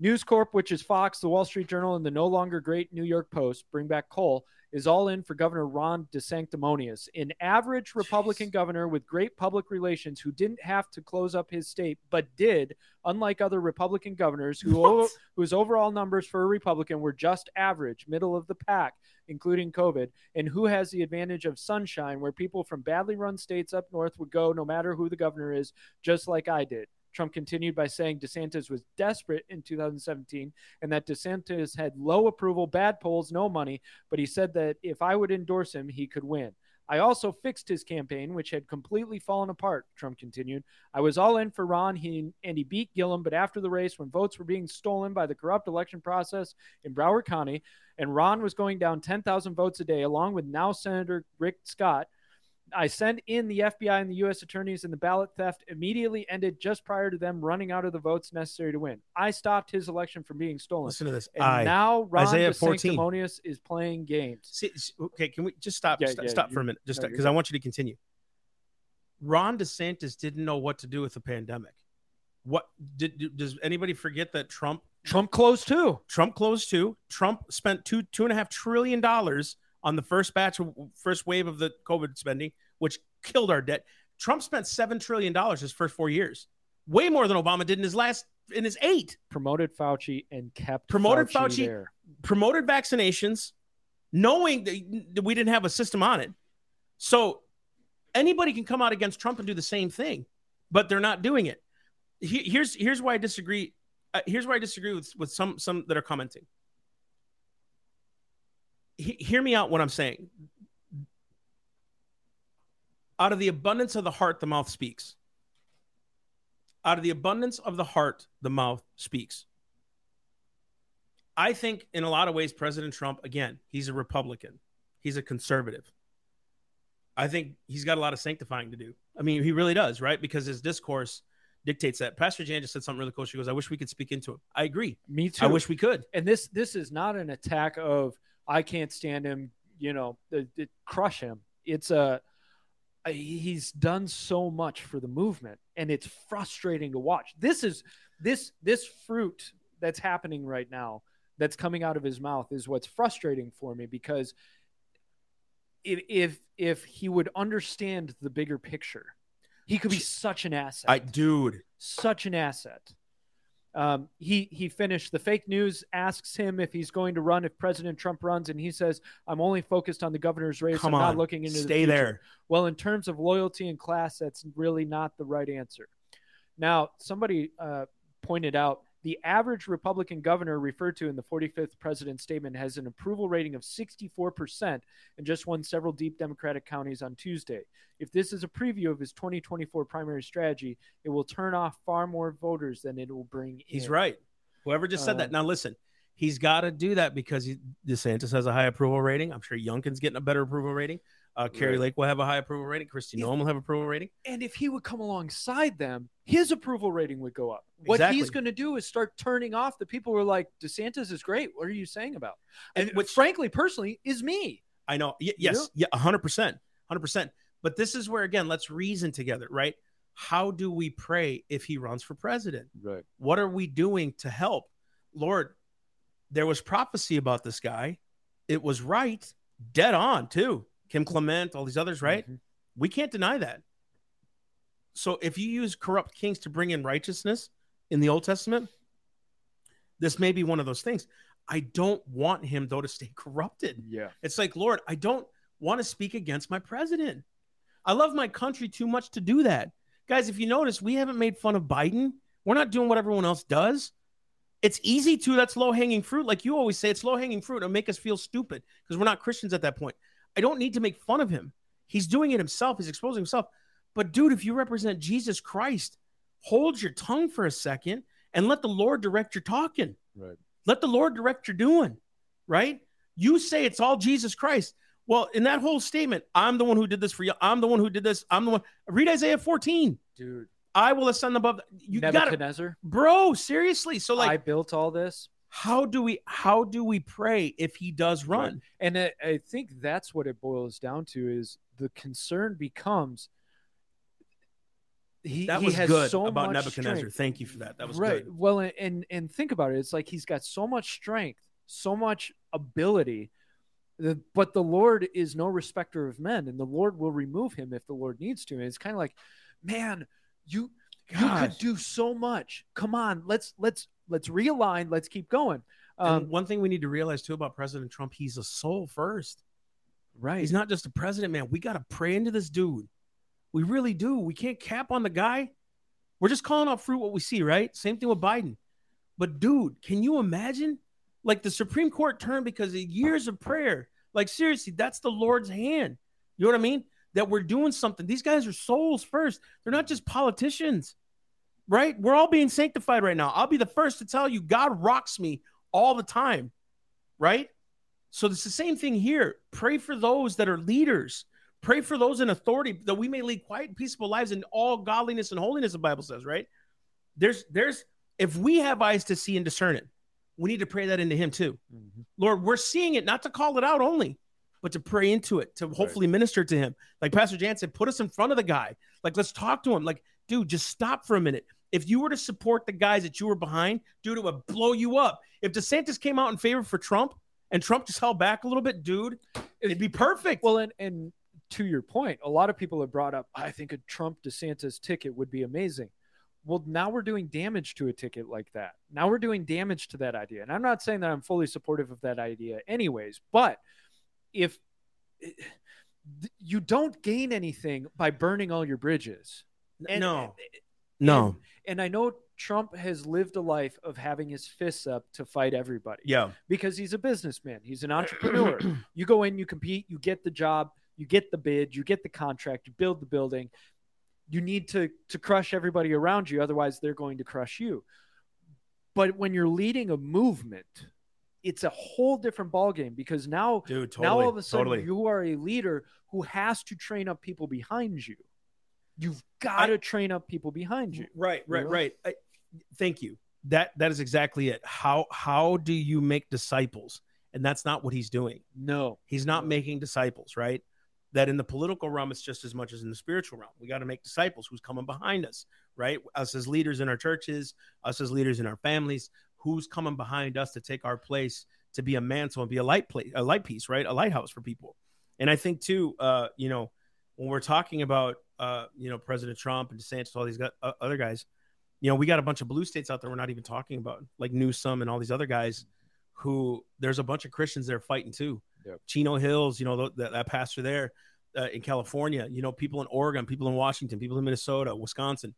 News Corp, which is Fox, the Wall Street Journal, and the no longer great New York Post, bring back Cole, is all in for Governor Ron DeSanctimonious, an average Republican governor with great public relations who didn't have to close up his state, but did, unlike other Republican governors who What? whose overall numbers for a Republican were just average, middle of the pack, including COVID, and who has the advantage of sunshine where people from badly run states up north would go no matter who the governor is, just like I did. Trump continued by saying DeSantis was desperate in 2017 and that DeSantis had low approval, bad polls, no money, but he said that if I would endorse him, he could win. I also fixed his campaign, which had completely fallen apart, Trump continued. I was all in for Ron, he, and he beat Gillum, but after the race, when votes were being stolen by the corrupt election process in Broward County, and Ron was going down 10,000 votes a day, along with now Senator Rick Scott, I sent in the FBI and the U.S. attorneys, and the ballot theft immediately ended just prior to them running out of the votes necessary to win. I stopped his election from being stolen. Listen to this. And I now Ron Isaiah 14. Is playing games. See, okay, can we just stop? Yeah, stop, yeah, stop for a minute, just no, because I want you to continue. Ron DeSantis didn't know what to do with the pandemic. What did did- does anybody forget that Trump Trump closed too. Trump closed too? Trump spent two two and a half trillion dollars on the first batch of first wave of the COVID spending, which killed our debt. Trump spent seven trillion dollars his first four years, way more than Obama did in his last in his eight. Promoted Fauci and kept Promoted Fauci, Fauci. there. Promoted vaccinations, knowing that we didn't have a system on it. So anybody can come out against Trump and do the same thing, but they're not doing it. Here's here's why I disagree. Uh, here's why I disagree with with some some that are commenting. He- hear me out. What I'm saying. Out of the abundance of the heart, the mouth speaks. Out of the abundance of the heart, the mouth speaks. I think in a lot of ways, President Trump, again, he's a Republican. He's a conservative. I think he's got a lot of sanctifying to do. I mean, he really does, right? Because his discourse dictates that. Pastor Jan just said something really cool. She goes, I wish we could speak into it. I agree. Me too. I wish we could. and this this is not an attack of I can't stand him, you know, it, it- crush him. It's a- he's done so much for the movement and it's frustrating to watch. This is this this fruit that's happening right now that's coming out of his mouth is what's frustrating for me because if if if he would understand the bigger picture, he could be such an asset I, dude, such an asset. Um, he he finished the fake news asks him if he's going to run if President Trump runs, and he says, "I'm only focused on the governor's race. come I'm on. not looking into Stay future." there. Well, in terms of loyalty and class, that's really not the right answer. Now, somebody uh, pointed out the average Republican governor referred to in the 45th president's statement has an approval rating of 64% and just won several deep Democratic counties on Tuesday. If this is a preview of his 2024 primary strategy, it will turn off far more voters than it will bring He's in. right. Whoever just said Um, that. Now listen, he's got to do that because he, DeSantis has a high approval rating. I'm sure Youngkin's getting a better approval rating. Uh, Kari Right. Lake will have a high approval rating. Kristi Noem will have approval rating. And if he would come alongside them, his approval rating would go up. What Exactly. he's going to do is start turning off the people who are like, DeSantis is great. What are you saying about? And And which, frankly, personally, is me. I know. Y- You yes. Yeah. hundred percent. Hundred percent. But this is where again, let's reason together, right? How do we pray if he runs for president? Right. What are we doing to help? Lord, there was prophecy about this guy. It was right, dead on too. Kim Clement, all these others, right? Mhm. We can't deny that. So if you use corrupt kings to bring in righteousness in the Old Testament, this may be one of those things. I don't want him though to stay corrupted. Yeah. It's like, Lord, I don't want to speak against my president. I love my country too much to do that. Guys, if you notice, we haven't made fun of Biden. We're not doing what everyone else does. It's easy to, that's low hanging fruit. Like you always say, it's low hanging fruit and make us feel stupid because we're not Christians at that point. I don't need to make fun of him. He's doing it himself, he's exposing himself. But dude, if you represent Jesus Christ, hold your tongue for a second and let the Lord direct your talking. Right. Let the Lord direct your doing, right? You say it's all Jesus Christ. Well, in that whole statement, I'm the one who did this for you. I'm the one who did this. I'm the one. Read Isaiah 14. Dude. I will ascend above. You got it, Nebuchadnezzar. bro. Seriously. So, like, I built all this. How do we how do we pray if he does run? And I, I think that's what it boils down to is the concern becomes he, That he was has good so about much Nebuchadnezzar. strength. Thank you for that. That was right. good. Well, and and think about it. It's like he's got so much strength, so much ability, but the Lord is no respecter of men, and the Lord will remove him if the Lord needs to. And it's kind of like, man, you you could do so much. Come on, let's let's let's realign. Let's keep going. Um, one thing we need to realize too about President Trump, he's a soul first. right. He's not just a president, man. We got to pray into this dude. We really do. We can't cap on the guy. We're just calling out fruit what we see, right? Same thing with Biden. But dude, can you imagine? Like the Supreme Court turned because of years of prayer. Like seriously, that's the Lord's hand. You know what I mean? That we're doing something. These guys are souls first. They're not just politicians, right? We're all being sanctified right now. I'll be the first to tell you, God rocks me all the time, right? So it's the same thing here. Pray for those that are leaders. Pray for those in authority that we may lead quiet peaceful lives in all godliness and holiness, the Bible says, right? There's there's if we have eyes to see and discern it, we need to pray that into him too. Mhm. Lord, we're seeing it not to call it out only, but to pray into it, to hopefully minister to him. Like Pastor Jan said, put us in front of the guy. Like, let's talk to him. Like, dude, just stop for a minute. If you were to support the guys that you were behind, dude, it would blow you up. If DeSantis came out in favor for Trump and Trump just held back a little bit, dude, it'd be perfect. Well, and and to your point, a lot of people have brought up, I think a Trump DeSantis ticket would be amazing. Well, now we're doing damage to a ticket like that. Now we're doing damage to that idea. And I'm not saying that I'm fully supportive of that idea anyways, but if eh, you don't gain anything by burning all your bridges. And- no, eh, no, And I know Trump has lived a life of having his fists up to fight everybody yeah, because he's a businessman. He's an entrepreneur. you go in, you compete, you get the job, you get the bid, you get the contract, you build the building. You need to to crush everybody around you, otherwise they're going to crush you. But when you're leading a movement, it's a whole different ballgame because now dude, totally, now all of a sudden totally. you are a leader who has to train up people behind you. You've got to train up people behind you. Right, right, know? right. I, thank you. That that is exactly it. How how do you make disciples? And that's not what he's doing. No, He's not making disciples, right? That in the political realm, it's just as much as in the spiritual realm. We got to make disciples. Who's coming behind us, right? Us as leaders in our churches, us as leaders in our families. Who's coming behind us to take our place to be a mantle and be a light place, a light piece, right? A lighthouse for people. And I think too, uh, you know, when we're talking about, uh, you know, President Trump and DeSantis, all these uh, other guys, you know, we got a bunch of blue states out there we're not even talking about, like Newsom and all these other guys who there's a bunch of Christians there fighting too. Yep. Chino Hills, you know, th- that, that pastor there uh, in California, you know, people in Oregon, people in Washington, people in Minnesota, Wisconsin.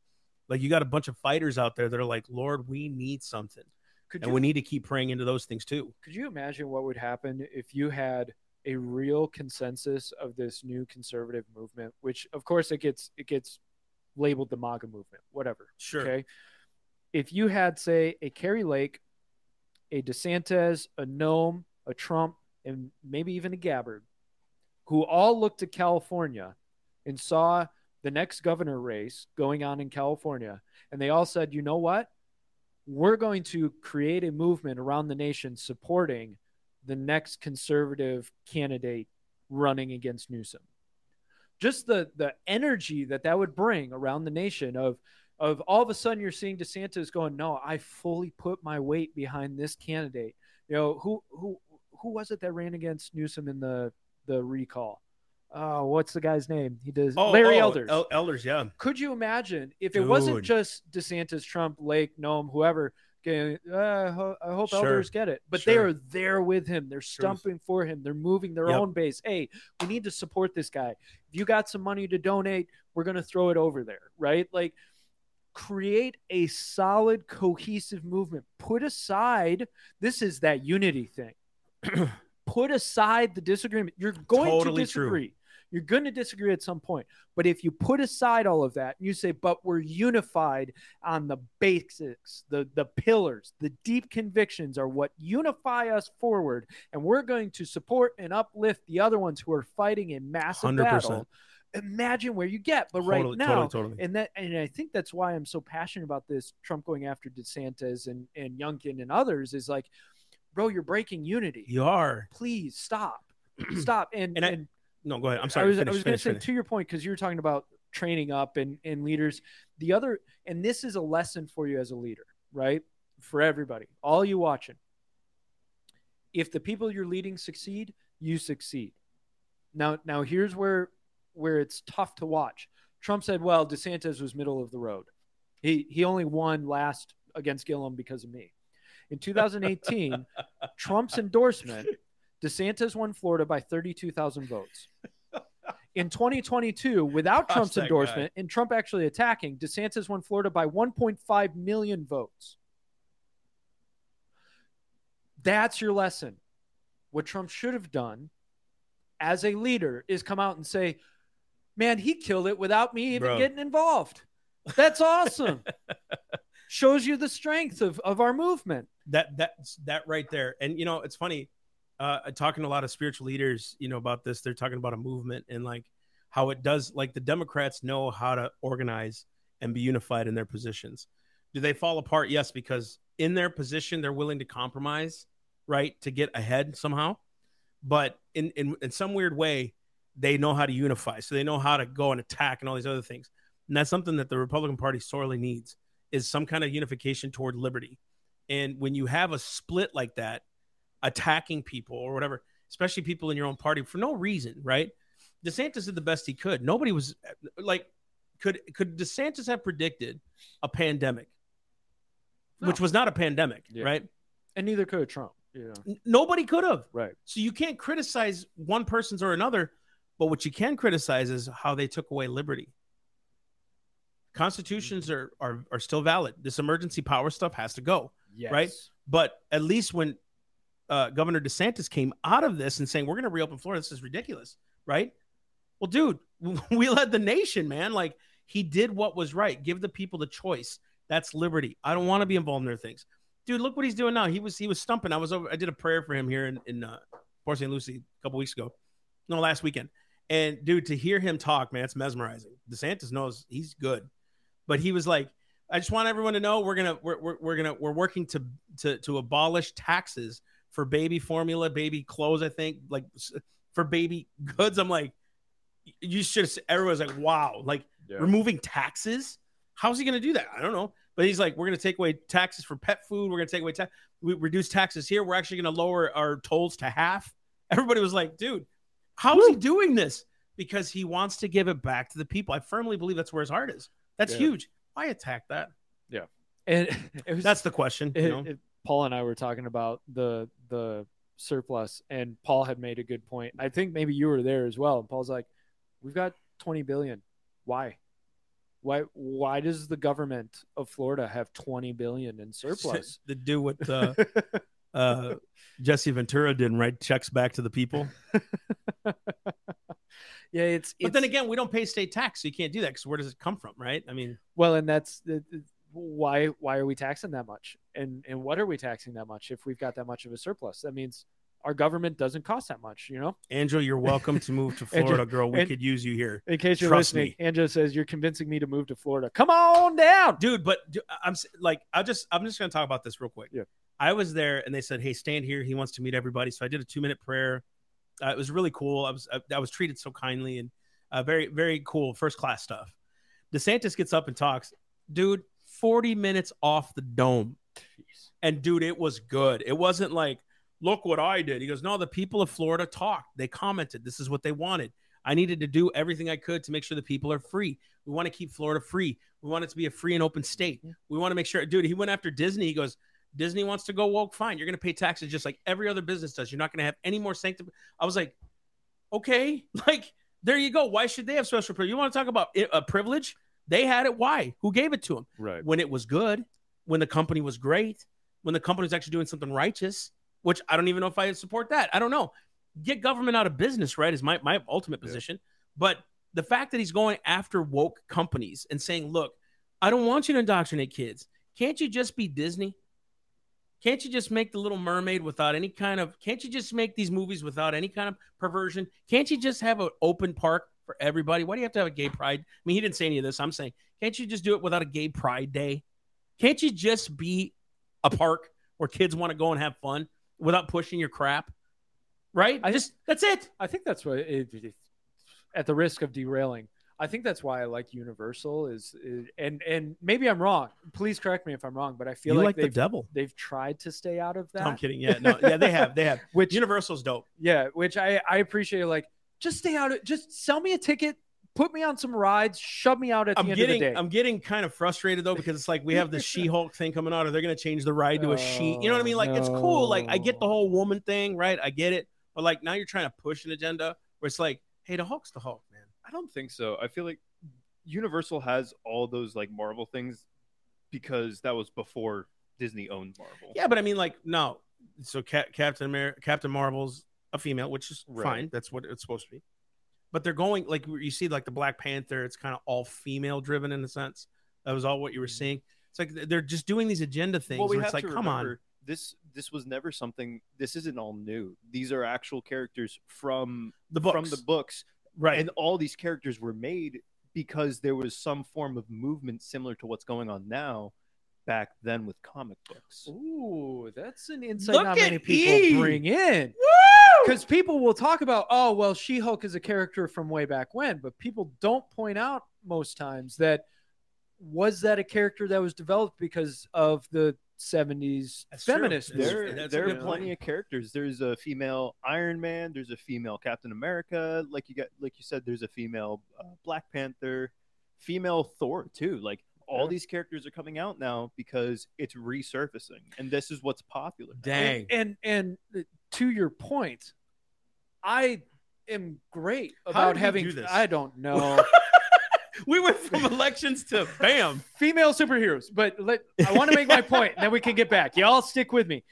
Like you got a bunch of fighters out there that are like, Lord, we need something. could And you we need to keep praying into those things too. could you imagine what would happen if you had a real consensus of this new conservative movement? Which, of course, it gets it gets labeled the MAGA movement, whatever. Sure. Okay. If you had, say, a Kari Lake, a DeSantis, a Noem, a Trump, and maybe even a Gabbard, who all looked to California and saw the next governor race going on in California, and they all said, you know what? We're going to create a movement around the nation supporting the next conservative candidate running against Newsom. Just the the energy that that would bring around the nation of of all of a sudden you're seeing DeSantis going, no, I fully put my weight behind this candidate. You know who who who was it that ran against Newsom in the the recall? Oh, what's the guy's name? He does oh, Larry oh, Elders. El- Elders, yeah. Could you imagine if it wasn't just DeSantis, Trump, Lake, Noem, whoever? Going, uh, I ho- I hope Sure. Elders get it, but they are there with him. They're stumping for him. They're moving their Yep. own base. Hey, we need to support this guy. If you got some money to donate, we're going to throw it over there, right? Like, create a solid, cohesive movement. Put aside. This is that unity thing. Put aside the disagreement. You're going Totally to true. You're going to disagree at some point. But if you put aside all of that and you say, but we're unified on the basics, the, the pillars, the deep convictions are what unify us forward, and we're going to support and uplift the other ones who are fighting a massive 100%. battle. Imagine where you get. But right Totally, now, totally, totally. and that and I think that's why I'm so passionate about this Trump going after DeSantis and, and Youngkin and others is like, bro, you're breaking unity. You are. Please stop. Stop. And And and No, go ahead. I'm sorry. I was, finish, I was going to finish, say to your point because you were talking about training up and, and leaders. The other, and this is a lesson for you as a leader, right? For everybody, all you watching. If the people you're leading succeed, you succeed. Now, now here's where where it's tough to watch. Trump said, "Well, DeSantis was middle of the road. He he only won last against Gillum because of me." In 2018, Trump's endorsement, DeSantis won Florida by 32,000 votes. In 2022, without Gosh, Trump's that guy. endorsement and Trump actually attacking, DeSantis won Florida by 1.5 million votes. That's your lesson. What Trump should have done as a leader is come out and say, man, he killed it without me even Bro. getting involved. That's awesome. Shows you the strength of, of our movement. that that's that right there and you know it's funny uh talking to a lot of spiritual leaders you know about this they're talking about a movement and like how it does like the democrats know how to organize and be unified in their positions. Do they fall apart? Yes because in their position they're willing to compromise right to get ahead somehow. But in in, in some weird way they know how to unify. So they know how to go and attack and all these other things. And that's something that the republican party sorely needs is some kind of unification toward liberty. And when you have a split like that, attacking people or whatever, especially people in your own party for no reason, right? DeSantis did the best he could. Nobody was like, could could DeSantis have predicted a pandemic, which was not a pandemic, Yeah. right? And neither could Trump. Yeah. N- Nobody could have. Right. So you can't criticize one person's or another, but what you can criticize is how they took away liberty. Constitutions mm-hmm. are are, are still valid. This emergency power stuff has to go. Yes. Right? But at least when uh, Governor DeSantis came out of this and saying we're going to reopen Florida, this is ridiculous, right? Well, dude, we led the nation, man. Like he did what was right. Give the people the choice. That's liberty. I don't want to be involved in their things, dude. Look what he's doing now. He was he was stumping. I was over. I did a prayer for him here in in uh, Port St. Lucie a couple weeks ago, no, last weekend. And dude, to hear him talk, man, it's mesmerizing. DeSantis knows he's good, but he was like, I just want everyone to know we're gonna we're, we're, we're gonna we're working to to to abolish taxes for baby formula, baby clothes. I think like for baby goods. I'm like, you should. Everyone's like, wow, like Yeah. removing taxes. How's he gonna do that? I don't know. But he's like, we're gonna take away taxes for pet food. We're gonna take away tax. We reduce taxes here. We're actually gonna lower our tolls to half. Everybody was like, dude, how is he doing this? Because he wants to give it back to the people. I firmly believe that's where his heart is. That's Yeah. huge. Why attack that? Yeah, and it was That's the question. You it- know? it- Paul and I were talking about the the surplus, and Paul had made a good point. I think maybe you were there as well. And Paul's like, "We've got twenty billion. Why? Why? Why does the government of Florida have twenty billion in surplus?" to do what uh, uh, Jesse Ventura did and write checks back to the people. yeah, it's. But then again, we don't pay state tax, so you can't do that because where does it come from, right? I mean, well, and that's why. Why are we taxing that much? And and what are we taxing that much if we've got that much of a surplus? That means our government doesn't cost that much. You know. Angel, you're welcome to move to Florida, girl. We and- could use you here, In case you're Trust listening, me. Angela says you're convincing me to move to Florida. Come on down. dude. But I'm like, I just, I'm just gonna talk about this real quick. Yeah. I was there, and they said, "Hey, stand here." He wants to meet everybody, so I did a two minute prayer. Uh, it was really cool. I was, I, I was treated so kindly and uh, very, very cool, first class stuff. DeSantis gets up and talks, dude. 40 minutes off the dome. And dude, it was good. It wasn't like, look what I did. He goes, no, the people of Florida talked. They commented. This is what they wanted. I needed to do everything I could to make sure the people are free. We want to keep Florida free. We want it to be a free and open state. We want to make sure, dude, he went after Disney. He goes, Disney wants to go woke. Fine. You're going to pay taxes just like every other business does. You're not going to have any more sanctum. I was like, okay, like, there you go. Why should they have special privilege? You want to talk about a privilege? They had it. Why? Who gave it to them? Right. when it was good, when the company was great, when the company was actually doing something righteous, which I don't even know if I support that. I don't know. Get government out of business, right? Is my, my ultimate Yeah. position. But the fact that he's going after woke companies and saying, look, I don't want you to indoctrinate kids. Can't you just be Disney? Can't you just make the Little Mermaid without any kind of? Can't you just make these movies without any kind of perversion? Can't you just have an open park for everybody? Why do you have to have a gay pride? I mean, he didn't say any of this. I'm saying, can't you just do it without a gay pride day? Can't you just be a park where kids want to go and have fun without pushing your crap? Right? I I- just that's it. I think that's what it, it- at the risk of derailing. I think that's why I like Universal is, is and and maybe I'm wrong. Please correct me if I'm wrong, but I feel you like, like, the they've devil. they've tried to stay out of No, that. I'm kidding. Yeah, no, yeah, they have. They have. Which Universal's dope. yeah, which I I appreciate. Like just stay out of just sell me a ticket, put me on some rides, shove me out at the I'm end getting of the day. I'm getting kind of frustrated though because it's like we have the She-Hulk thing coming out. Are they're going to change the ride to a she? You know what I mean? Like it's cool. Like I get the whole woman thing, right? I get it. But like now you're trying to push an agenda where it's like, hey, the Hulk's the Hulk, man. I don't think so. I feel like Universal has all those like Marvel things because that was before Disney owned Marvel. Yeah, but I mean, like, no. So Cap- Captain America, Captain Marvel's a female, which is Right. fine. That's what it's supposed to be. But they're going like you see, like the Black Panther. It's kind of all female driven in a sense. That was all what you were mm-hmm. seeing. It's like they're just doing these agenda things. Well, we where have it's like, to come on. This this was never something. This isn't all new. These are actual characters from The books, from the books, right? and all these characters were made because there was some form of movement similar to what's going on now back then with comic books. Ooh, that's an insight Look not many people E! bring in. Because people will talk about, oh, well, She Hulk is a character from way back when, but people don't point out most times that was that a character that was developed because of the 70s That's feminist That's- There, that's there are good plenty point. of characters. There's a female Iron Man. There's a female Captain America. Like you got, like you said, there's a female uh, Black Panther, female Thor too. Like all Yeah. these characters are coming out now because it's resurfacing, and this is what's popular. Dang. And and, and to your point, I am great about having. do? I don't know we went from elections to bam. female superheroes, but let I want to make my point, and then we can get back. Y'all stick with me.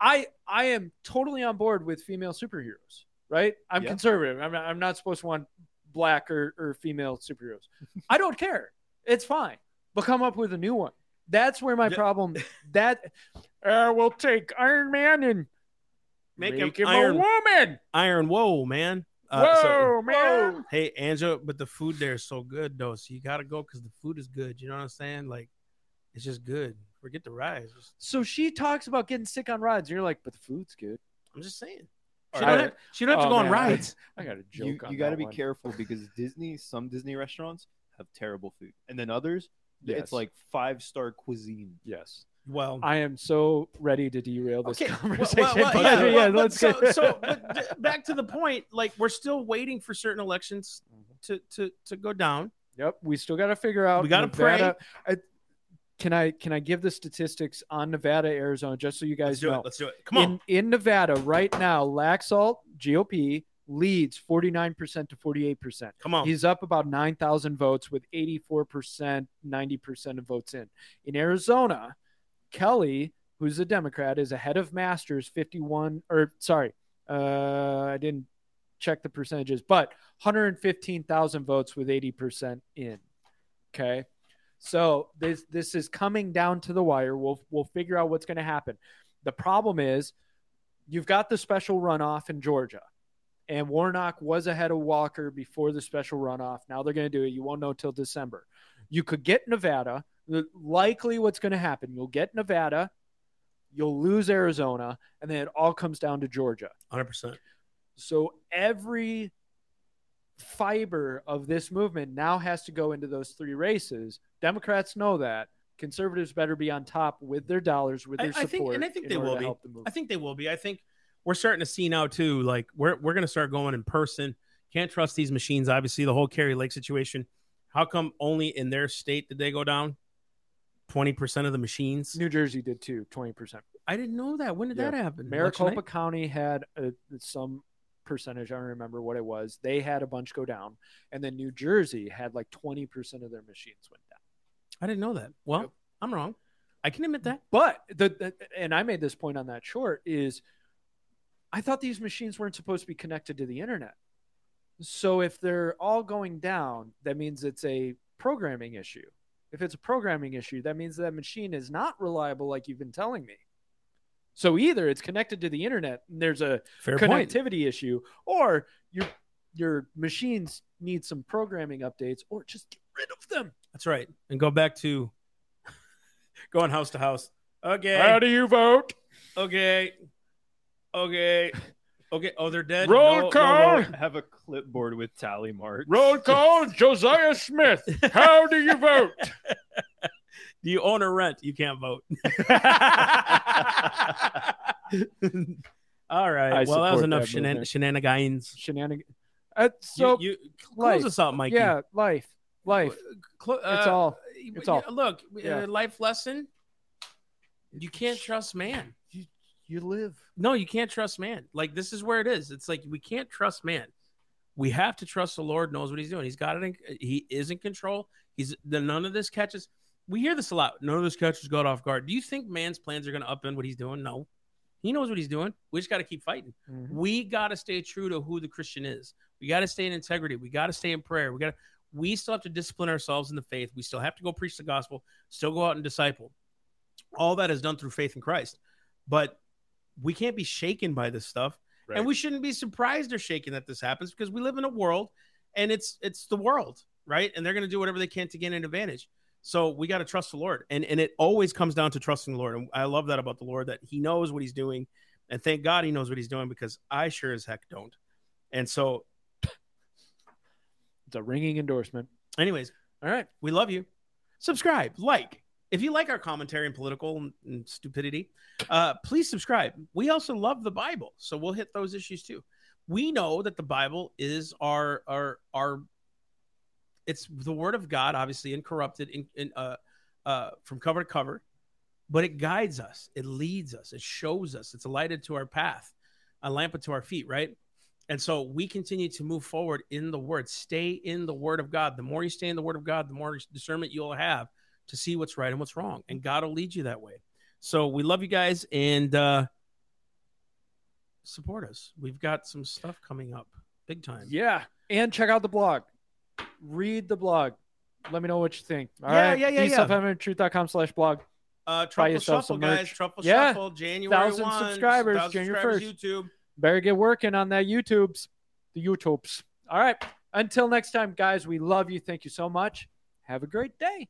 I I am totally on board with female superheroes. Right? I'm Yeah. conservative. I'm not, I'm not supposed to want black or, or female superheroes. I don't care. It's fine. But come up with a new one. That's where my problem. That uh, we'll take Iron Man and Make make, him him, Iron- a woman. Iron, whoa, man. Whoa, Uh, so- man. Hey, Angela, but the food there is so good though. So you gotta go because the food is good. You know what I'm saying? Like, it's just good. Forget the rides. So she talks about getting sick on rides. You're like, but the food's good. I'm just saying. She don't, have, she don't have to Oh, go on rides. I got a joke. you, you got to be one. careful because Disney, some Disney restaurants have terrible food, and then others, Yes. it's like five star cuisine. Yes. Well, I am so ready to derail this Okay, conversation. well, well, but yeah, yeah, well, let's so, get so back to the point. Like, we're still waiting for certain elections mm-hmm. to to to go down. Yep, we still got to figure out. We gotta Nevada- I, can I can I give the statistics on Nevada, Arizona, just so you guys Let's do know? it. Let's do it. Come on. in in Nevada right now, Laxalt GOP leads forty nine percent to forty eight percent. Come on. He's up about 9,000 votes with 84%, 90% of votes in. In Arizona, Kelly, who's a Democrat, is ahead of Masters 51 or sorry, uh, I didn't check the percentages, but 115,000 votes with 80% in. Okay. So this this is coming down to the wire. We'll we'll figure out what's going to happen. The problem is you've got the special runoff in Georgia and Warnock was ahead of Walker before the special runoff. Now they're going to do it. You won't know till December. You could get Nevada. The- Likely, what's going to happen? You'll get Nevada, you'll lose Arizona, and then it all comes down to Georgia. 100%. So every fiber of this movement now has to go into those three races. Democrats know that. Conservatives better be on top with their dollars, with I- their I support. think- and I think in they will to be. help the. I think they will be. I think we're starting to see now too. Like we're we're gonna start going in person. Can't trust these machines. Obviously, the whole Kari Lake situation. How come only in their state did they go down? Twenty percent of the machines. New Jersey did too, twenty percent. I didn't know that. When did Yeah. that happen? Maricopa? County had a, some percentage. I don't remember what it was. They had a bunch go down, and then New Jersey had like twenty percent of their machines went down. I didn't know that. Well, Yep. I'm wrong. I can admit that. But the, the and I made this point on that short is, I thought these machines weren't supposed to be connected to the internet. So if they're all going down, that means it's a programming issue. If it's a programming issue, that means that machine is not reliable, like you've been telling me. So either it's connected to the internet, and there's a Fair point. connectivity issue, or your your machines need some programming updates, or just get rid of them. That's right. And go back to going house to house. Okay. How do you vote? Okay. Okay. Okay. Oh, they're dead. Roll No- no call. vote. Have a clipboard with tally marks. Roll call, Josiah Smith. How do you vote? Do you own or rent? You can't vote. All right. I well, that was enough that shenan- shenanigans. Shenanigans. Uh, so you, you close life. us out, Mikey. yeah, life, life. Clo- It's uh, all. It's all. Look, Yeah. uh, life lesson. You can't trust man. You live. No, you can't trust man. Like this is where it is. It's like we can't trust man. We have to trust the Lord knows what he's doing. He's got it. In, he is in control. He's the none of this catches. We hear this a lot. None of this catches God off guard. Do you think man's plans are going to upend what he's doing? No. He knows what he's doing. We just got to keep fighting. Mm-hmm. We got to stay true to who the Christian is. We got to stay in integrity. We got to stay in prayer. We got to. We still have to discipline ourselves in the faith. We still have to go preach the gospel. Still go out and disciple. All that is done through faith in Christ. But we can't be shaken by this stuff, Right. and we shouldn't be surprised or shaken that this happens because we live in a world, and it's it's the world, right? And they're going to do whatever they can to gain an advantage. So we got to trust the Lord, and and it always comes down to trusting the Lord. And I love that about the Lord that He knows what He's doing, and thank God He knows what He's doing because I sure as heck don't. And so, It's a ringing endorsement. anyways, All right. we love you. Subscribe, like. If you like our commentary and political and, stupidity, uh, please subscribe. We also love the Bible, so we'll hit those issues too. We know that the Bible is our our our. It's the Word of God, obviously incorrupted, in, in, uh, uh, from cover to cover, but it guides us, it leads us, it shows us, it's a light into our path, a lamp unto our feet, right? And so we continue to move forward in the word. Stay in the word of God. The more you stay in the word of God, the more discernment you'll have to see what's right and what's wrong. And God will lead you that way. So we love you guys and uh support us. We've got some stuff coming up big time. Yeah. And check out the blog. Read the blog. Let me know what you think. All Yeah, right. yeah, yeah, yeah. DSelfeminenetruth.com slash blog. Uh Truffle yourself Shuffle, guys. Truffle Yeah. Shuffle, January Thousand 1. subscribers, Thousand January subscribers, YouTube. Better get working on that YouTubes. The YouTubes. All right. Until next time, guys, we love you. Thank you so much. Have a great day.